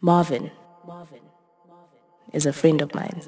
Marvin is a friend of mine.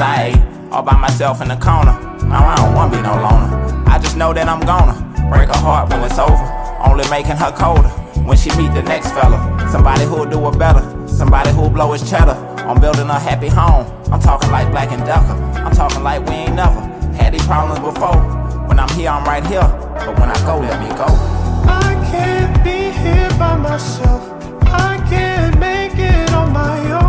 Winters I. All by myself in the corner. Now I don't wanna be no loner. I just know that I'm gonna break her heart when it's over. Only making her colder. When she meet the next fella. Somebody who'll do it better. Somebody who'll blow his cheddar. I'm building a happy home. I'm talking like Black and Decker. I'm talking like we ain't never had these problems before. When I'm here, I'm right here. But when I go, let me go. I can't be here by myself. I can't make it on my own.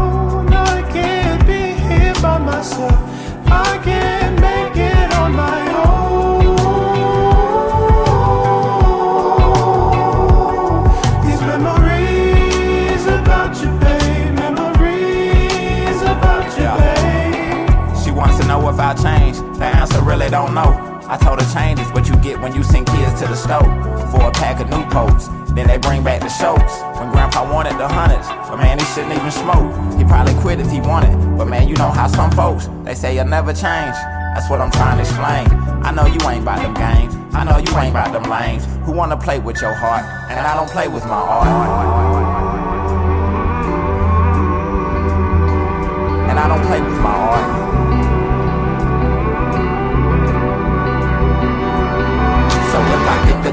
Really don't know. I told her change is what you get when you send kids to the stove for a pack of Newports. Then they bring back the shows. When grandpa wanted the hundreds, but man, he shouldn't even smoke. He probably quit if he wanted, but man, you know how some folks they say you'll never change. That's what I'm trying to explain. I know you ain't about them games. I know you ain't about them lanes who wanna play with your heart, and I don't play with my art. And I don't play with my art.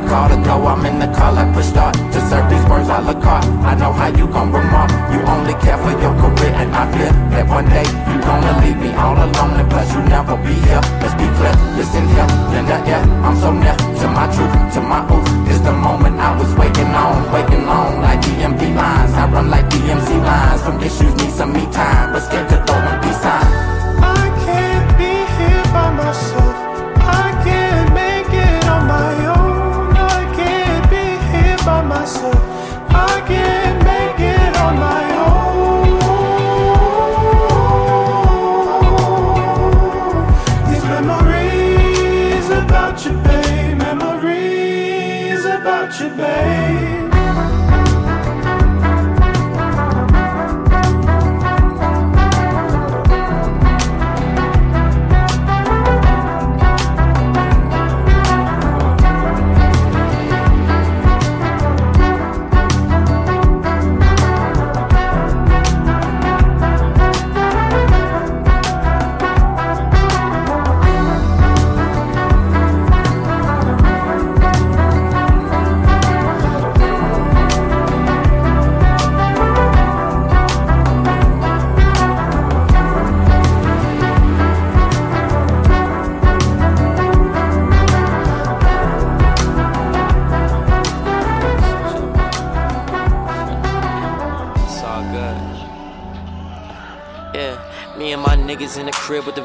Call to go, I'm in the car like push start To serve these words I look carte. I know how you gon' remark. You only care for your career And I fear that one day you gonna leave me all alone And plus you never be here. Let's be clear, listen here In the air, I'm so near To my truth, to my oath. It's the moment I was waiting on Waiting on. Like DMV lines I run like DMC lines. From issues need some me time But scared to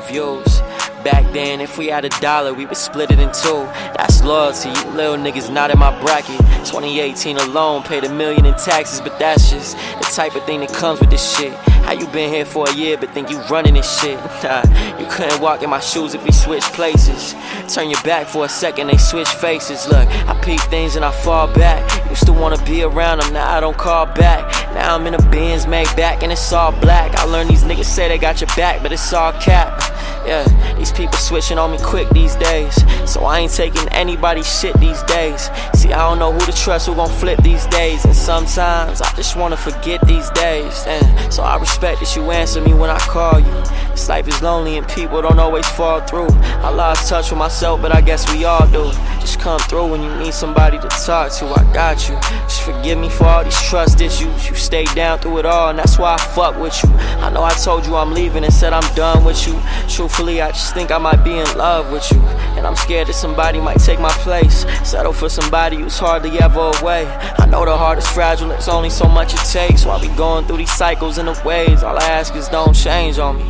views. Back then, if we had a dollar, we would split it in two. That's loyalty, you little niggas not in my bracket. 2018 alone, paid a million in taxes, but that's just the type of thing that comes with this shit. How you been here for a year, but think you running this shit? Nah, you couldn't walk in my shoes if we switched places. Turn your back for a second, they switch faces. Look, I peep things and I fall back. Used to wanna be around them, now I don't call back. Now I'm in a Benz Maybach and it's all black. I learned these niggas say they got your back, but it's all cap. Yeah, these people switching on me quick these days. So I ain't taking anybody's shit these days. See, I don't know who to trust, who gon' flip these days. And sometimes I just wanna forget these days. And so I respect that you answer me when I call you. This life is lonely and people don't always fall through. I lost touch with myself, but I guess we all do. Just come through when you need somebody to talk to. I got you. Just forgive me for all these trust issues. You stayed down through it all, and that's why I fuck with you. I know I told you I'm leaving and said I'm done with you. Truthfully, I just think I might be in love with you. And I'm scared that somebody might take my place. Settle for somebody who's hardly ever away. I know the heart is fragile, it's only so much it takes. While we going through these cycles and the waves, all I ask is don't change on me.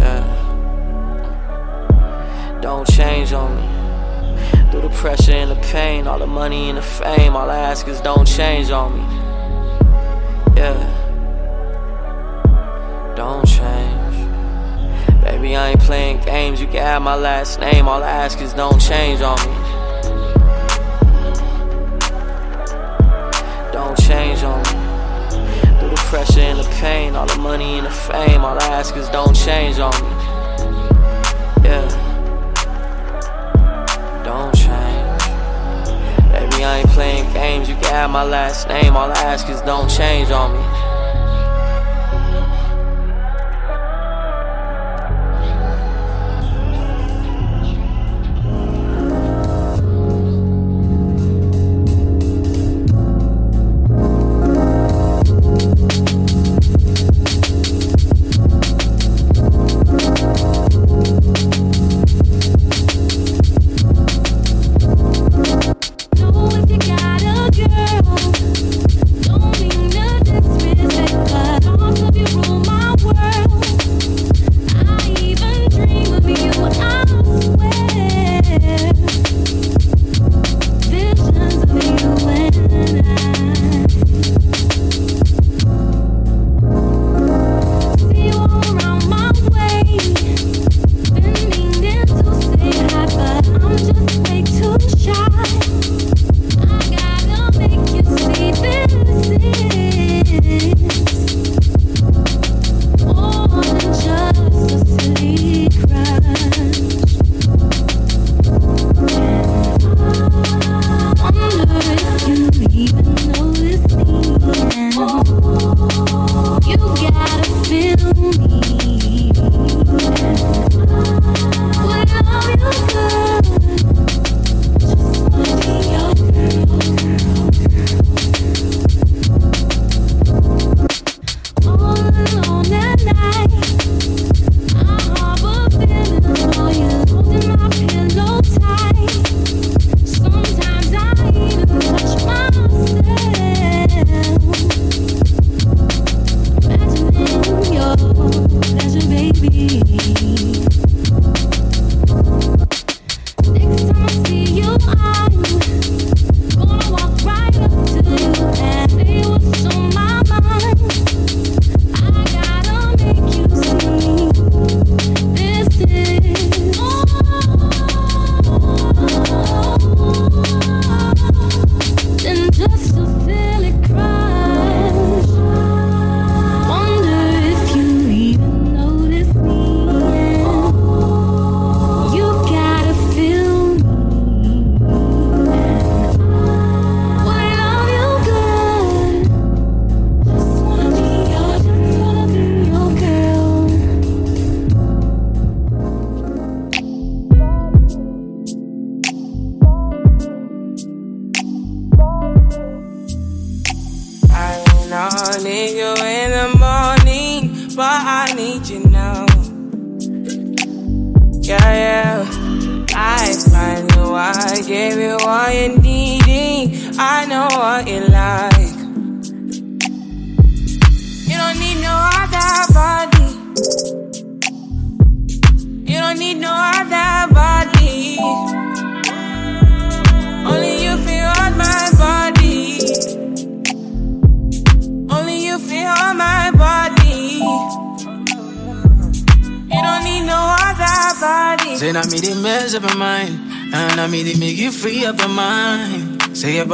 Yeah. Don't change on me. The pressure and the pain, all the money and the fame, all I ask is don't change on me. Yeah. Don't change. Baby, I ain't playing games. You can have my last name. All I ask is don't change on me. Don't change on me. Through the pressure and the pain, all the money and the fame, all I ask is don't change on me. Yeah. I ain't playing games. You can have my last name. All I ask is don't change on me.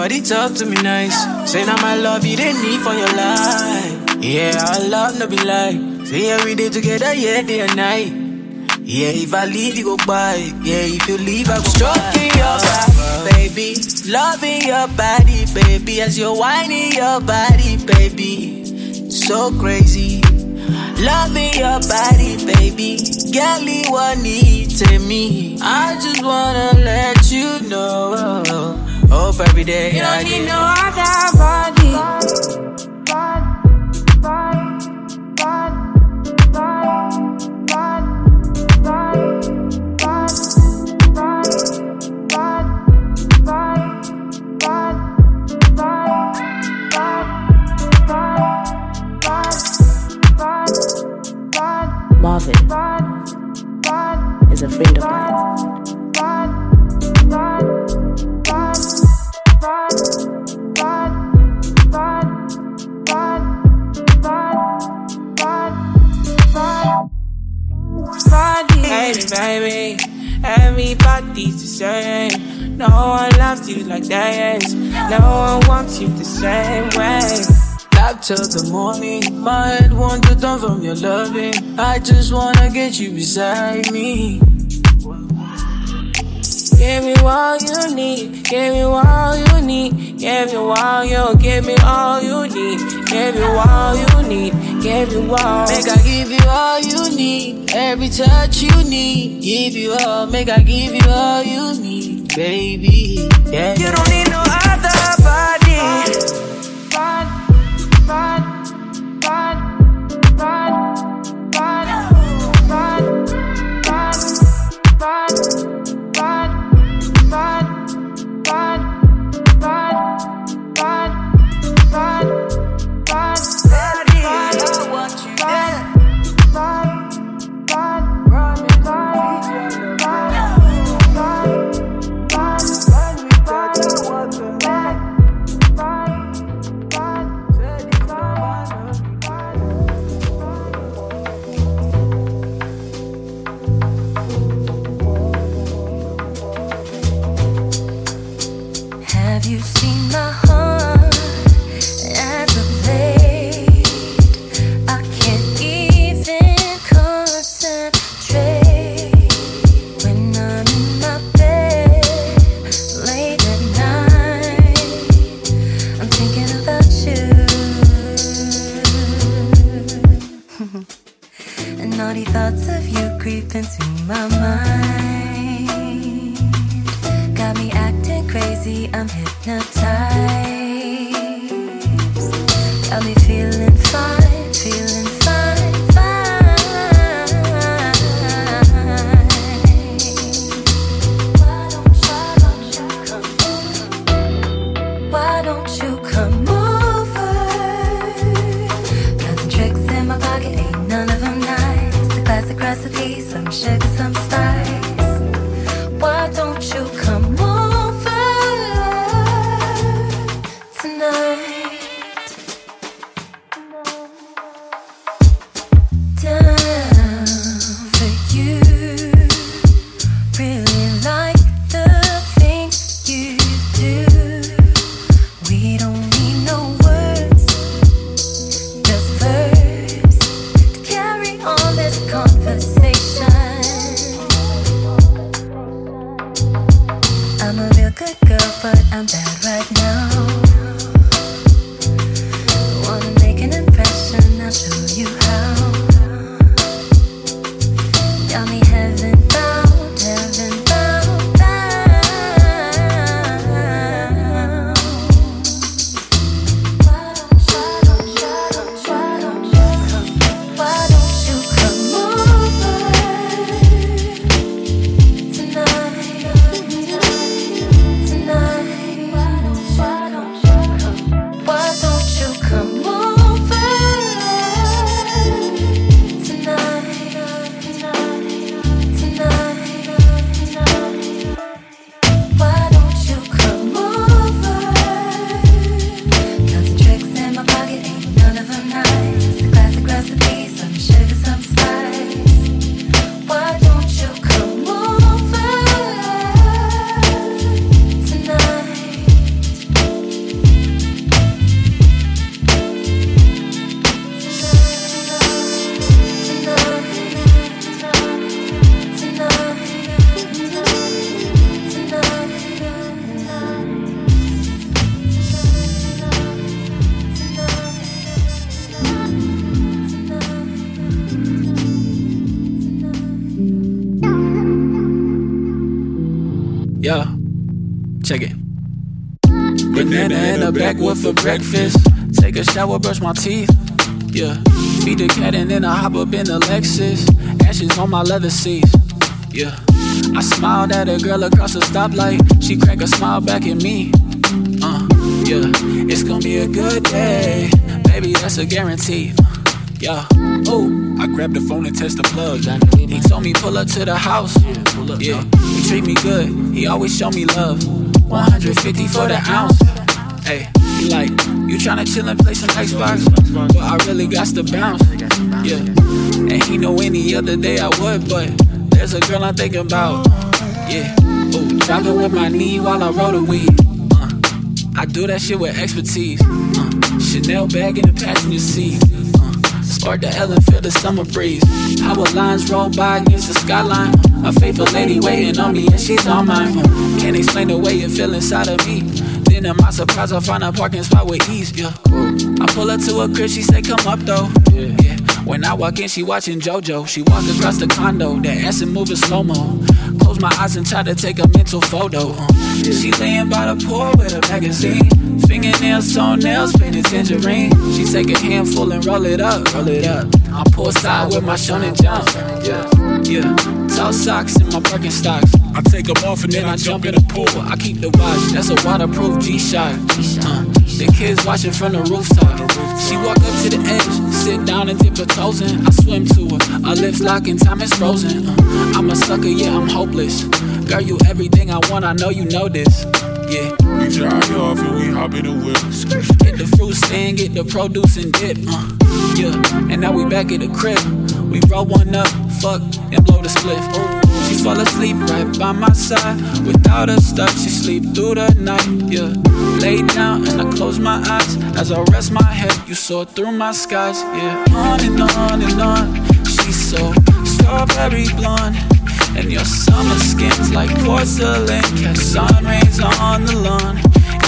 Body talk to me nice. Say now my love you they need for your life. Yeah, our love no be lie. Say every day together, yeah, day and night. Yeah, if I leave you go by. Yeah, if you leave I go Stroking your body, baby. Loving your body, baby. As you're whining your body, baby. So crazy. Loving your body, baby. Girl, need to me. I just wanna let you know. Hope every day. You don't need no other body. Marvin is a friend of mine. Same. No one loves you like that. No one wants you the same way. Up till the morning, my head won't from your loving. I just wanna get you beside me. Give me all you need, give me all you need, give me all you, give me all you need, give me all you need, all. Make I give you all you need, every touch you need. Give you all, make I give you all you need, baby. Yeah. You don't need no other body. In the for breakfast. Take a shower, brush my teeth. Yeah, feed the cat and then I hop up in the Lexus. Ashes on my leather seats. Yeah, I smiled at a girl across the stoplight. She cracked a smile back at me. Uh, yeah, it's gonna be a good day, baby. That's a guarantee. Yeah. Oh, I grabbed the phone and test the plugs. He told me pull up to the house. Yeah, he treat me good. He always show me love. 150 for the ounce. Hey, like, you tryna chill and play some Xbox? But I really got to bounce. Yeah, and he know any other day I would, but there's a girl I'm thinking about. Yeah, oh, driving with my knee while I roll the weed. Uh, I do that shit with expertise. Uh, Chanel bag in the passenger seat. Uh, spark the Ellen, feel the summer breeze. How will lines roll by against the skyline? A faithful lady waiting on me, and she's on mine. Uh, can't explain the way it feel inside of me. Then, in my surprise, I find a parking spot with ease. Yeah, I pull up to a crib, she say, "Come up though." Yeah. yeah. When I walk in, she watching JoJo. She walk across the condo, that ass and moving slow mo. Close my eyes and try to take a mental photo. Uh, she laying by the pool with a magazine. Fingernails, toenails, painted tangerine. She take a handful and roll it up, roll it up. I'm poolside with my shonen jump. Yeah, yeah. Tall socks and my Birkenstocks. I take them off and then I jump in the pool. I keep the watch, that's a waterproof G-Shock. Uh, the kids watching from the rooftop. She walk up to the edge, sit down and dip her toes in. I swim to her, our lips lock and time is frozen. Uh, I'm a sucker, yeah, I'm hopeless. Girl, you everything I want, I know you know this. Yeah. We drive you off and we hop in the whip. Get the fruit stand, get the produce and dip. Uh, yeah, and now we back at the crib. We roll one up, fuck, and blow the split. She fall asleep right by my side. Without her stuff, she sleep through the night. Yeah, lay down and I close my eyes as I rest my head. You soar through my skies. Yeah, on and on and on. She's so strawberry blonde. And your summer skin's like porcelain. Catch sun rays on the lawn.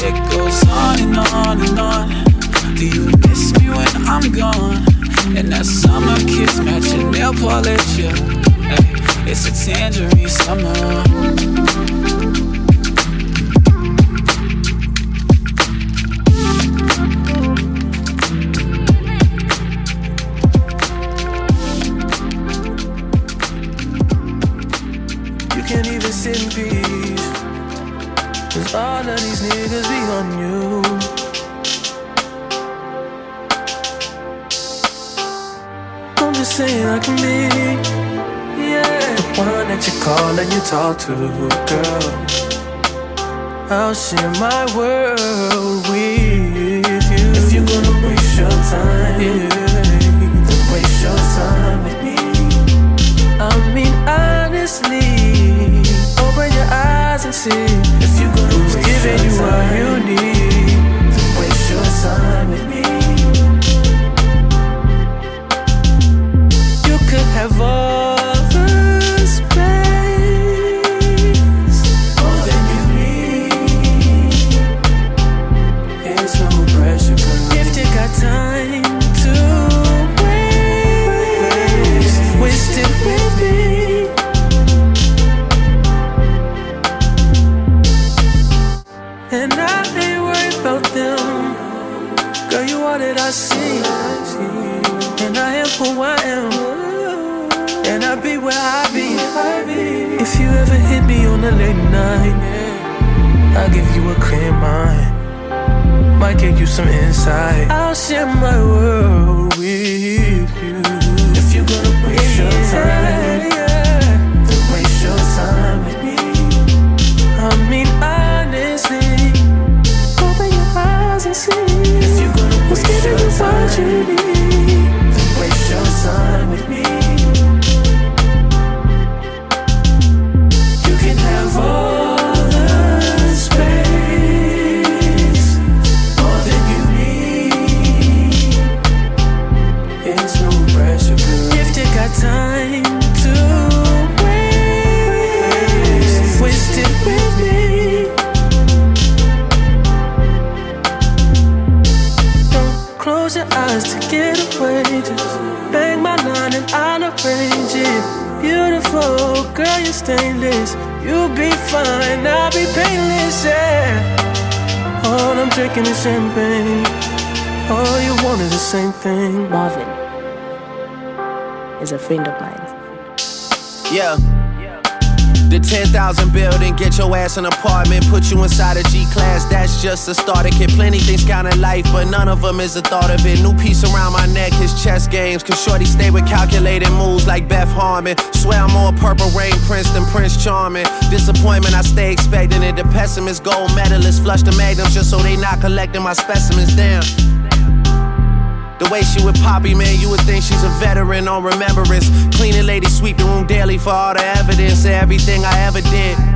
It goes on and on and on. Do you miss me when I'm gone? And that summer kiss matching nail polish, yeah. Hey, it's a tangerine summer. You can't even sit in peace. Cause all of these niggas be on you. I'm just saying I can be, that you call and you talk to, girl. I'll share my world with you. If you're gonna waste your time, yeah, then waste your time with me. I mean, honestly, open your eyes and see. If you're gonna waste giving you what you need, then waste your time with me. You could have all who I am. And I be where I be. If you ever hit me on a late night, I'll give you a clear mind. Might give you some insight. I'll share my world with you. If you're gonna waste your time, then waste your time with me. I mean, honestly, open your eyes and see. If you're gonna waste your time, stainless. You'll be fine, I'll be painless. Yeah. All I'm drinking is champagne. All you want is the same thing. Marvin is a friend of mine. Yeah. The 10,000 building, get your ass an apartment, put you inside a G class. That's just a starter kit. Plenty things count in life, but none of them is a thought of it. New piece around my neck, his chess games. Cause Shorty stay with calculated moves like Beth Harmon. Swear I'm more purple rain prince than Prince Charming. Disappointment, I stay expecting it. The pessimist, gold medalist, flush the magnums just so they not collecting my specimens. Damn. The way she with Poppy, man, you would think she's a veteran on remembrance. Cleaning lady sweep the room daily for all the evidence of everything I ever did.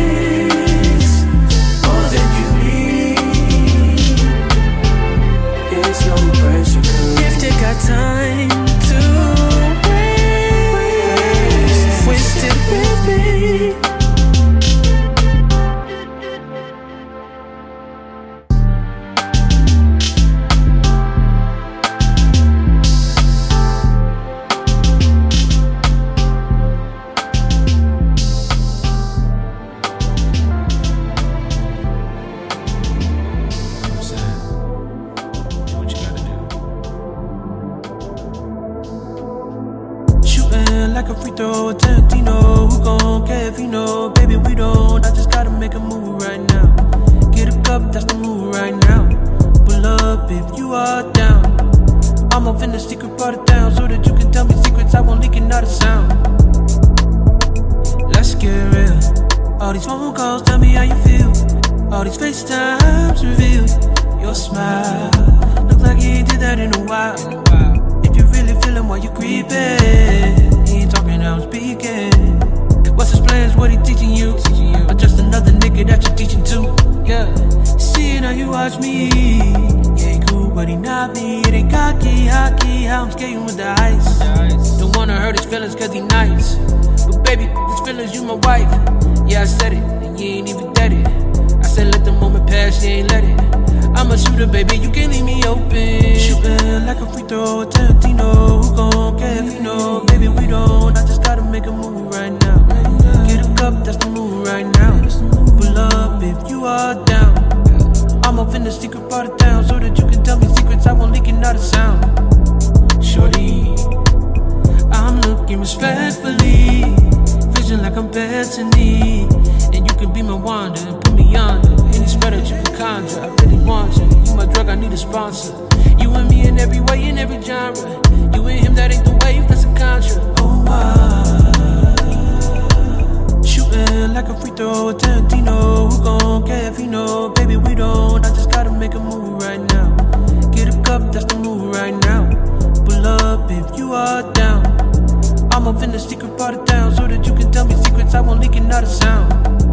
time to waste, waste it with cause he nice. But baby, his feelings, you my wife. Yeah, I said it, and you ain't even dead it. I said let the moment pass, you ain't let it. I'm a shooter, baby, you can't leave me open. Shooting like a free throw, Tarantino. Who gon' care if you know? Baby, we don't. I just gotta make a move right now. Get a cup, that's the move right now. Pull up if you are down. I'm off in the secret part of town so that you can tell me secrets. I won't leak it, not a sound. Shorty, I'm looking respectfully. Vision like I'm Bethany. And you can be my wonder put me under. Any spell that you can conjure, I really want you. You my drug, I need a sponsor. You and me in every way, in every genre. You and him, that ain't the wave, that's a contra. Oh, wow. Shooting like a free throw, Tarantino. Who gon' care if you know? Baby, we don't. I just gotta make a move right now. Get a cup, that's the move right now. Pull up if you are. I'm up in the secret part of town so that you can tell me secrets. I won't leak it, not a sound.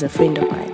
Is a friend of mine.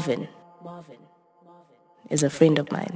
Marvin is a friend of mine.